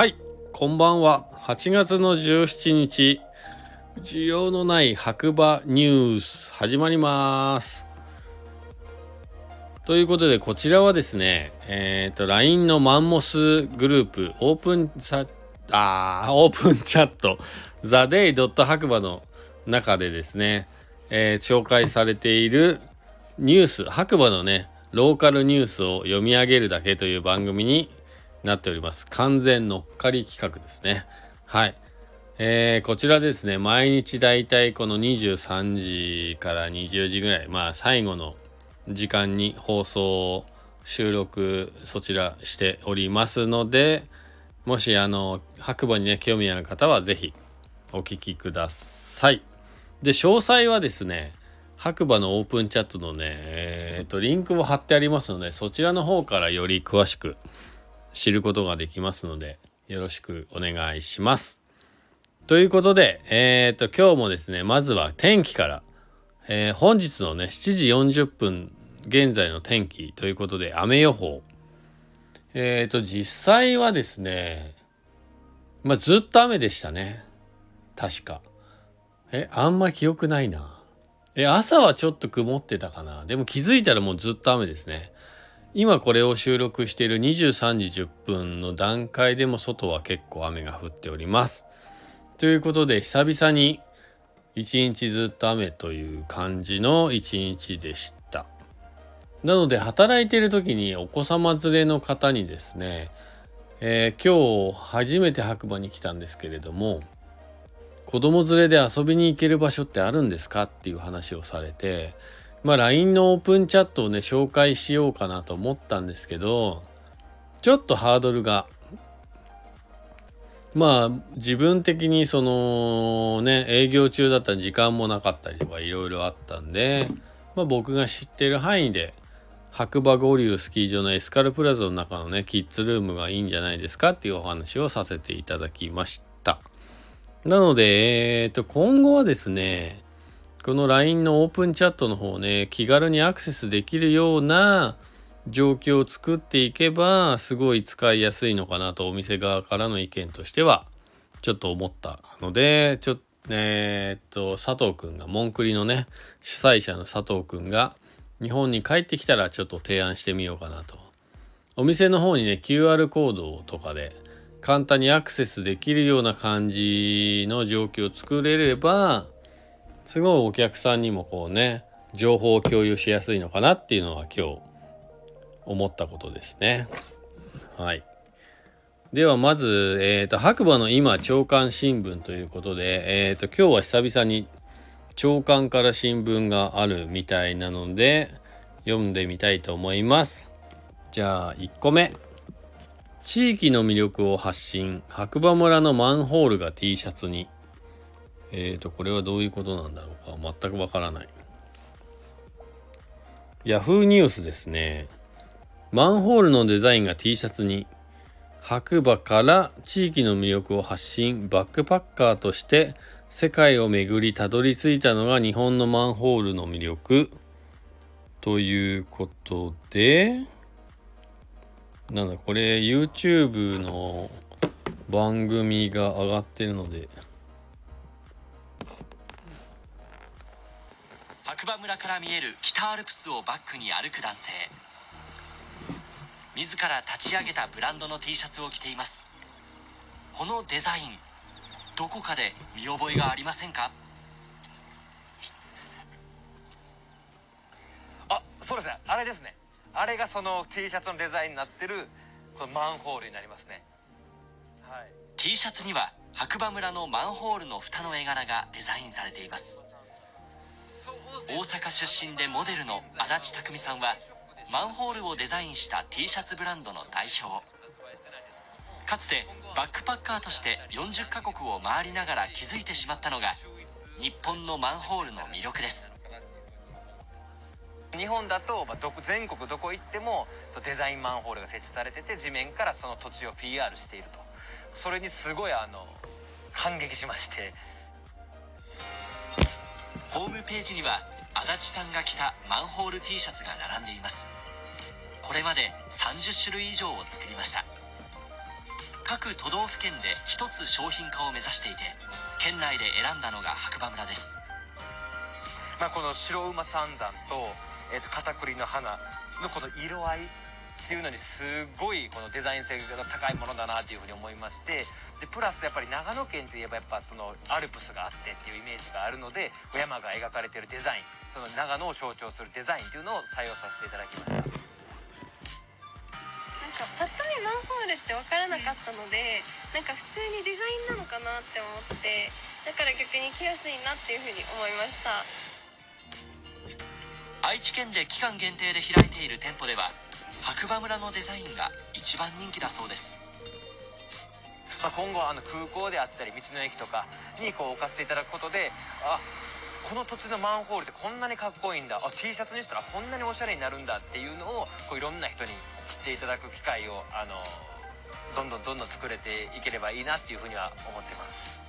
はい。こんばんは。8月の17日需要のない白馬ニュース始まります。ということでこちらはですねえっ、ー、と LINE のマンモスグループオープンチャあーオープンチャットザデイドット白馬の中でですね、えー、紹介されているニュース白馬のねローカルニュースを読み上げるだけという番組になっております。完全乗っかり企画ですね。はい。えー、こちらですね、毎日だいたいこの23時から20時ぐらい、まあ最後の時間に放送、収録、そちらしておりますので、もしあの、白馬にね、興味ある方はぜひお聞きください。で、詳細はですね、白馬のオープンチャットのね、えー、っと、リンクを貼ってありますので、そちらの方からより詳しく知ることができますので、よろしくお願いします。ということで、えっ、と、今日もですね、まずは天気から、えー、本日のね、7時40分現在の天気ということで、雨予報。えっ、と、実際はですね、まあ、ずっと雨でしたね。確か。え、あんま記憶ないな。え、朝はちょっと曇ってたかな。でも気づいたらもうずっと雨ですね。今これを収録している23時10分の段階でも外は結構雨が降っております。ということで久々に一日ずっと雨という感じの一日でした。なので働いている時にお子様連れの方にですね、えー、今日初めて白馬に来たんですけれども子供連れで遊びに行ける場所ってあるんですかっていう話をされてまあ LINE のオープンチャットをね紹介しようかなと思ったんですけどちょっとハードルが。まあ自分的にそのね営業中だったら時間もなかったりとかいろいろあったんで、まあ、僕が知ってる範囲で白馬五流スキー場のエスカルプラザの中のねキッズルームがいいんじゃないですかっていうお話をさせていただきました。なのでえっ、ー、と今後はですねこの LINE のオープンチャットの方ね、気軽にアクセスできるような状況を作っていけば、すごい使いやすいのかなと、お店側からの意見としては、ちょっと思ったので、ちょっと、えー、っと、佐藤くんが、モンクリのね、主催者の佐藤くんが、日本に帰ってきたらちょっと提案してみようかなと。お店の方にね、QR コードとかで簡単にアクセスできるような感じの状況を作れれば、すごいお客さんにもこうね情報を共有しやすいのかなっていうのは今日思ったことですね。はい。ではまず、えーと、白馬の今朝刊新聞ということで、えーと、今日は久々に朝刊から新聞があるみたいなので読んでみたいと思います。じゃあ1個目。地域の魅力を発信白馬村のマンホールが T シャツにえーと、これはどういうことなんだろうか。全くわからない。Yahoo ニュースですね。マンホールのデザインが T シャツに、白馬から地域の魅力を発信、バックパッカーとして世界を巡りたどり着いたのが日本のマンホールの魅力。ということで、なんだ、これ YouTube の番組が上がってるので、白馬村から見える北アルプスをバックに歩く男性。自ら立ち上げたブランドの T シャツを着ています。このデザインどこかで見覚えがありませんか？あそうですね。あれですね。あれがその T シャツのデザインになってるこのマンホールになりますね。はい。T シャツには白馬村のマンホールの蓋の絵柄がデザインされています大阪出身でモデルの足立匠さんはマンホールをデザインした T シャツブランドの代表。かつてバックパッカーとして40カ国を回りながら気づいてしまったのが日本のマンホールの魅力です。日本だと、ま全国どこ行ってもデザインマンホールが設置されてて地面からその土地を PR していると。それにすごいあの感激しまして。ホームページには足立さんが着たマンホール T シャツが並んでいます。これまで30種類以上を作りました。各都道府県で一つ商品化を目指していて県内で選んだのが白馬村です。まあ、この白馬三山と,、えー、と片栗の花のこの色合いっていうのにすごいこのデザイン性が高いものだなっていうふうに思いましてでプラスやっぱり長野県といえばやっぱそのアルプスがあってっていうイメージがあるので山が描かれてるデザインその長野を象徴するデザインっていうのを採用させていただきました。なんかパッと見マンホールって分からなかったのでなんか普通にデザインなのかなって思ってだから逆に来やすいなっていうふうに思いました。愛知県で期間限定で開いている店舗では白馬村のデザインが一番人気だそうですまあ、今後あの空港であったり道の駅とかにこう置かせていただくことであこの土地のマンホールってこんなにかっこいいんだ。あ T シャツにしたらこんなにおしゃれになるんだっていうのをこういろんな人に知っていただく機会をあのどんどんどんどん作れていければいいなっていうふうには思ってます。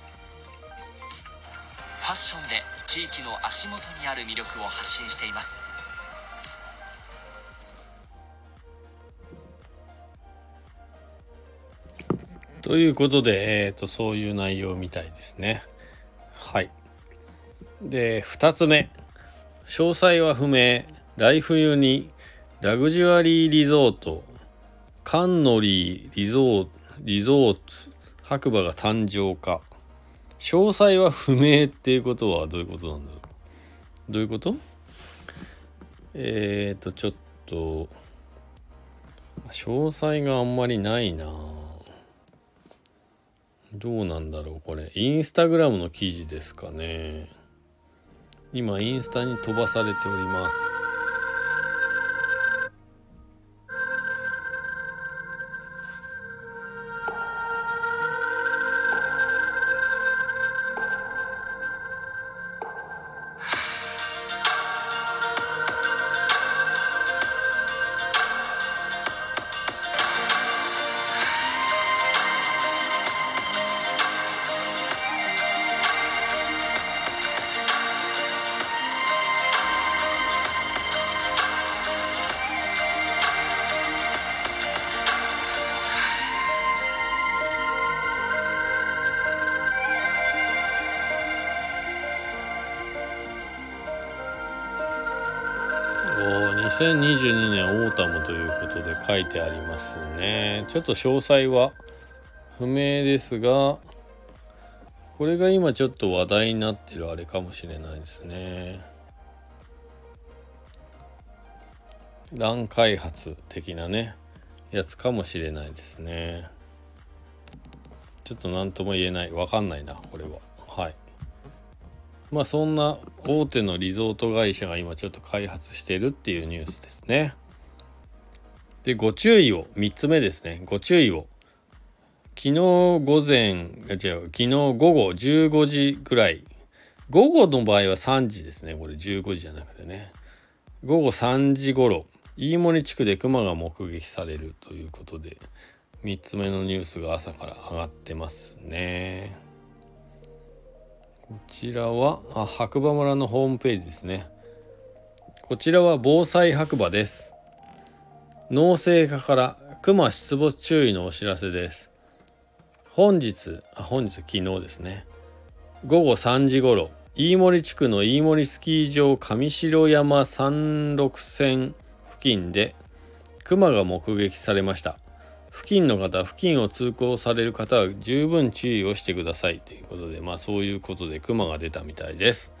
ファッションで地域の足元にある魅力を発信しています。ということで、えーと、そういう内容みたいですね。はい。で、2つ目。詳細は不明。来冬にラグジュアリーリゾート、カンノリーリゾート、リゾート、白馬が誕生か。詳細は不明っていうことはどういうことなんだろうどういうこと？えっ、と、ちょっと、詳細があんまりないなぁどうなんだろうこれ。インスタグラムの記事ですかね。今、インスタに飛ばされております。2022年オータムということで書いてありますね。ちょっと詳細は不明ですが、これが今ちょっと話題になってるあれかもしれないですね。乱開発的なね、やつかもしれないですね。ちょっと何とも言えない。わかんないな、これは。はい。まあそんな大手のリゾート会社が今ちょっと開発してるっていうニュースですね。で、ご注意を、3つ目ですね。ご注意を。昨日午前、違う、昨日午後15時くらい。午後の場合は3時ですね。これ15時じゃなくてね。午後3時頃、飯森地区で熊が目撃されるということで、3つ目のニュースが朝から上がってますね。こちらはあ白馬村のホームページですね。こちらは防災白馬です。農政課から熊出没注意のお知らせです。本日あ本日昨日ですね。午後3時頃飯森地区の飯森スキー場上城山山麓線付近で熊が目撃されました。付近の方、付近を通行される方は十分注意をしてくださいということで、まあそういうことでクマが出たみたいです。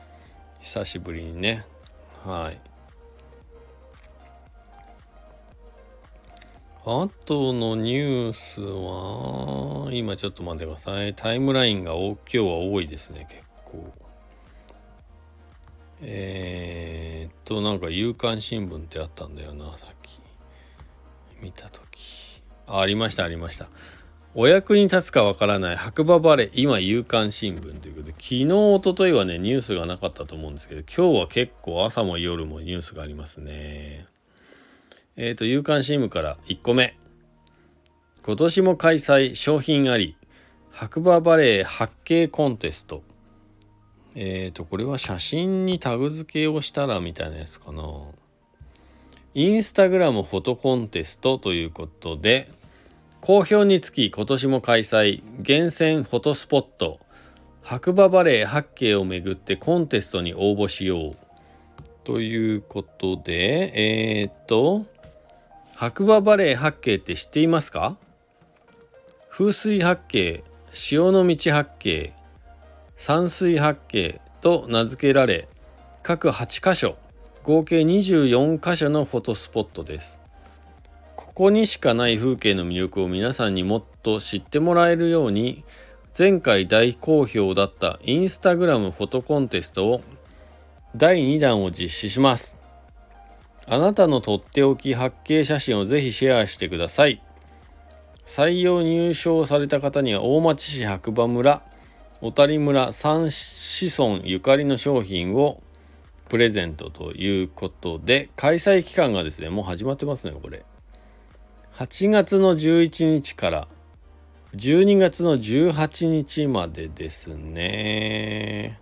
久しぶりにね。はい。あとのニュースは、今ちょっと待ってください。タイムラインが今日は多いですね、結構。えー、っと、なんか夕刊新聞ってあったんだよな、さっき。見たと。ありましたありました。お役に立つかわからない白馬バレー今夕刊新聞ということで昨日おとといはねニュースがなかったと思うんですけど今日は結構朝も夜もニュースがありますね。えっ、ー、と夕刊新聞から1個目。今年も開催商品あり。白馬バレー発景コンテスト。えっ、ー、とこれは写真にタグ付けをしたらみたいなやつかな。インスタグラムフォトコンテストということで、好評につき今年も開催厳選フォトスポット。白馬バレー八景をめぐってコンテストに応募しよう。ということでえー、っと白馬バレー八景って知っていますか？風水八景潮の道八景山水八景と名付けられ各8カ所合計24カ所のフォトスポットです。ここにしかない風景の魅力を皆さんにもっと知ってもらえるように前回大好評だったインスタグラムフォトコンテストを第2弾を実施します。あなたのとっておき八景写真をぜひシェアしてください。採用入賞された方には大町市白馬村小谷村三子孫ゆかりの商品をプレゼントということで開催期間がですねもう始まってますねこれ。8月の11日から12月の18日までですね。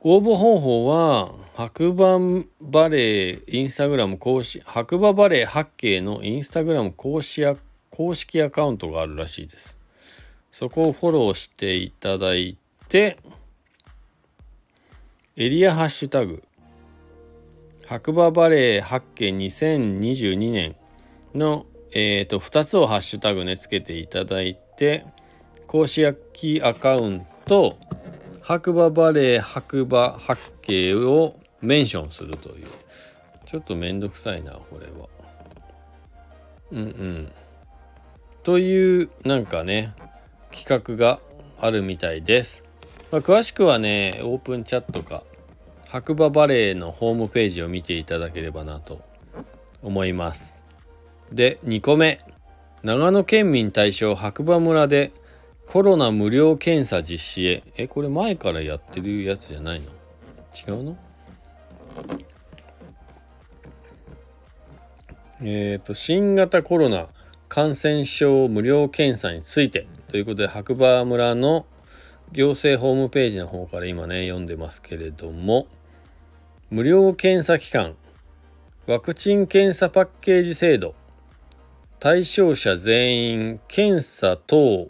応募方法は白馬バレーインスタグラム公式白馬バレー八景のインスタグラム公式公式アカウントがあるらしいです。そこをフォローしていただいてエリアハッシュタグ白馬バレー八景2022年の、えーと、2つをハッシュタグねつけていただいて公式アカウント白馬バレー白馬八景をメンションするという。ちょっとめんどくさいなこれは。うんうん。というなんかね企画があるみたいです、まあ、詳しくはねオープンチャットか白馬バレーのホームページを見ていただければなと思います。で2個目。長野県民対象白馬村でコロナ無料検査実施へ。えこれ前からやってるやつじゃないの？違うの？えっ、ー、と新型コロナ感染症無料検査について。ということで白馬村の行政ホームページの方から今ね読んでますけれども。無料検査機関ワクチン検査パッケージ制度。対象者全員検査等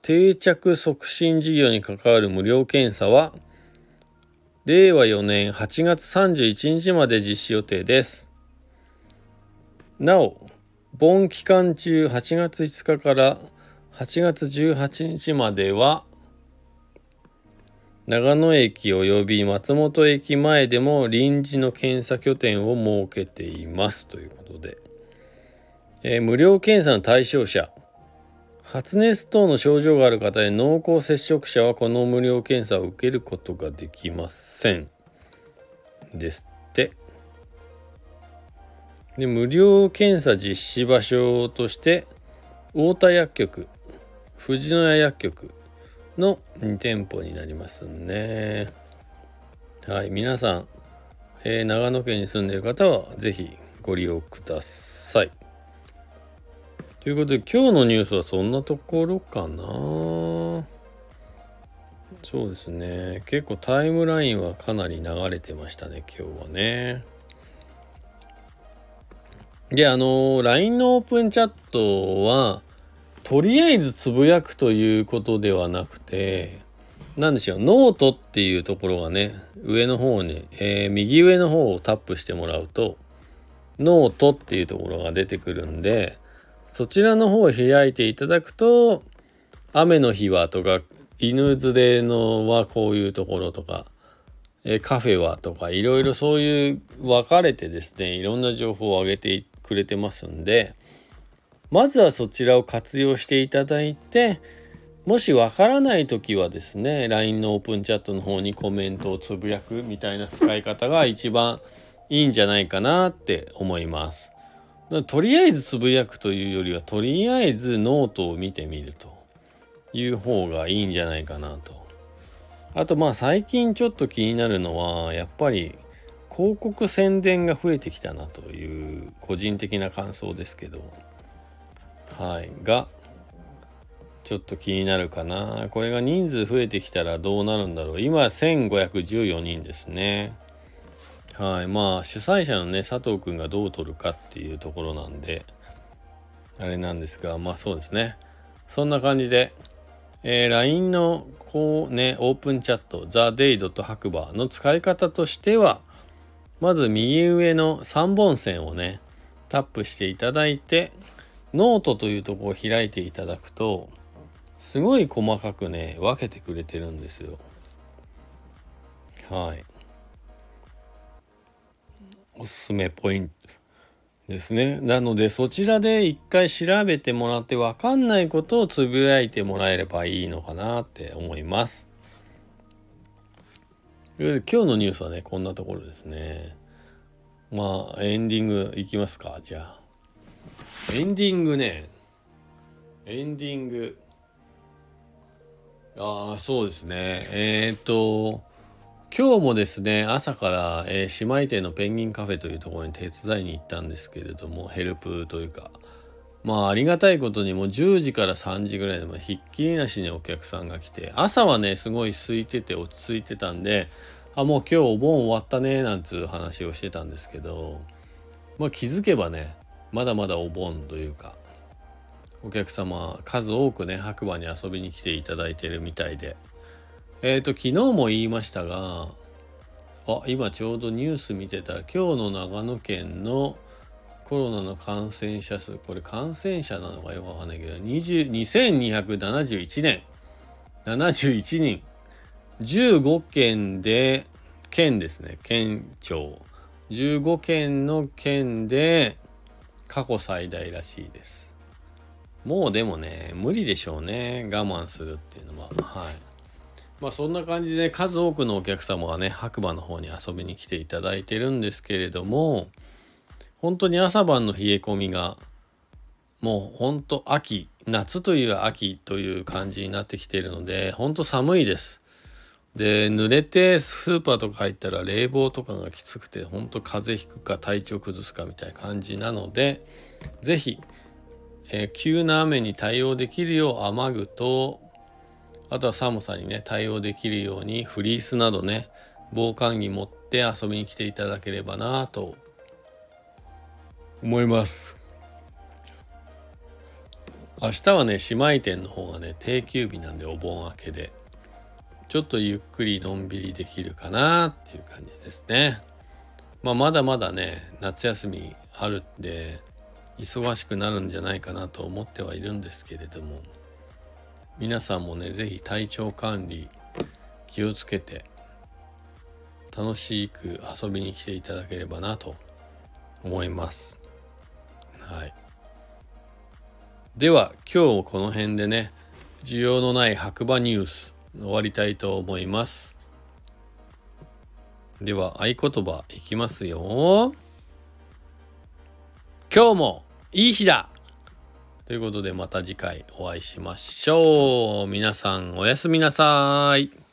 定着促進事業に関わる無料検査は令和4年8月31日まで実施予定です。なお、盆期間中8月5日から8月18日までは長野駅及び松本駅前でも臨時の検査拠点を設けていますということで、えー、無料検査の対象者発熱等の症状がある方へ濃厚接触者はこの無料検査を受けることができません。ですって。で無料検査実施場所として太田薬局富士野屋薬局の2店舗になりますね。はい、皆さん、えー、長野県に住んでいる方は是非ご利用ください。ということで今日のニュースはそんなところかな。そうですね。結構タイムラインはかなり流れてましたね今日はね。であの LINE のオープンチャットはとりあえずつぶやくということではなくて何でしょうノートっていうところがね上の方に、えー、右上の方をタップしてもらうとノートっていうところが出てくるんでそちらの方を開いていただくと雨の日はとか犬連れのはこういうところとか、えカフェはとかいろいろそういう分かれてですねいろんな情報を上げてくれてますんでまずはそちらを活用していただいてもしわからない時はですね LINE のオープンチャットの方にコメントをつぶやくみたいな使い方が一番いいんじゃないかなって思います。とりあえずつぶやくというよりはとりあえずノートを見てみるという方がいいんじゃないかなと。あとまあ最近ちょっと気になるのはやっぱり広告宣伝が増えてきたなという個人的な感想ですけど。はい。がちょっと気になるかな。これが人数増えてきたらどうなるんだろう。今1514人ですね。はい。まあ主催者のね佐藤くんがどう取るかっていうところなんであれなんですがまあそうですね。そんな感じで、えー、LINE のこうねオープンチャット TheDay. 白馬の使い方としてはまず右上の3本線をねタップしていただいてノートというとこを開いていただくとすごい細かくね分けてくれてるんですよ。はい。おすすめポイントですね。なのでそちらで一回調べてもらって分かんないことをつぶやいてもらえればいいのかなって思います。今日のニュースはねこんなところですね。まあエンディングいきますかじゃあ。エンディングね。エンディング。ああそうですね。えっ、と今日もですね朝から、えー、姉妹店のペンギンカフェというところに手伝いに行ったんですけれどもヘルプというかまあありがたいことにもう10時から3時ぐらいでもひっきりなしにお客さんが来て朝はねすごい空いてて落ち着いてたんであもう今日お盆終わったねなんつう話をしてたんですけどまあ気づけばねまだまだお盆というかお客様数多くね白馬に遊びに来ていただいてるみたいでえっ、ー、と昨日も言いましたがあ今ちょうどニュース見てた。ら今日の長野県のコロナの感染者数。これ感染者なのかよくわかんないけど2271年。71人。15県で県ですね。県庁。15県の県で過去最大らしいです。もうでもね無理でしょうね。我慢するっていうのは。はい。まあそんな感じで数多くのお客様がね白馬の方に遊びに来ていただいてるんですけれども本当に朝晩の冷え込みがもう本当秋夏という秋という感じになってきているので本当寒いです。で濡れてスーパーとか入ったら冷房とかがきつくてほんと風邪ひくか体調崩すかみたいな感じなので是非、えー、急な雨に対応できるよう雨具とあとは寒さにね対応できるようにフリースなどね防寒着持って遊びに来ていただければなと。思います。明日はね姉妹店の方がね定休日なんでお盆明けでちょっとゆっくりのんびりできるかなっていう感じですね。まあ、まだまだね夏休みあるんで忙しくなるんじゃないかなと思ってはいるんですけれども。皆さんもね是非体調管理気をつけて楽しく遊びに来ていただければなと思います。はい。では今日この辺でね需要のない白馬ニュース終わりたいと思います。では合言葉いきますよ。今日もいい日だということでまた次回お会いしましょう。皆さんおやすみなさい。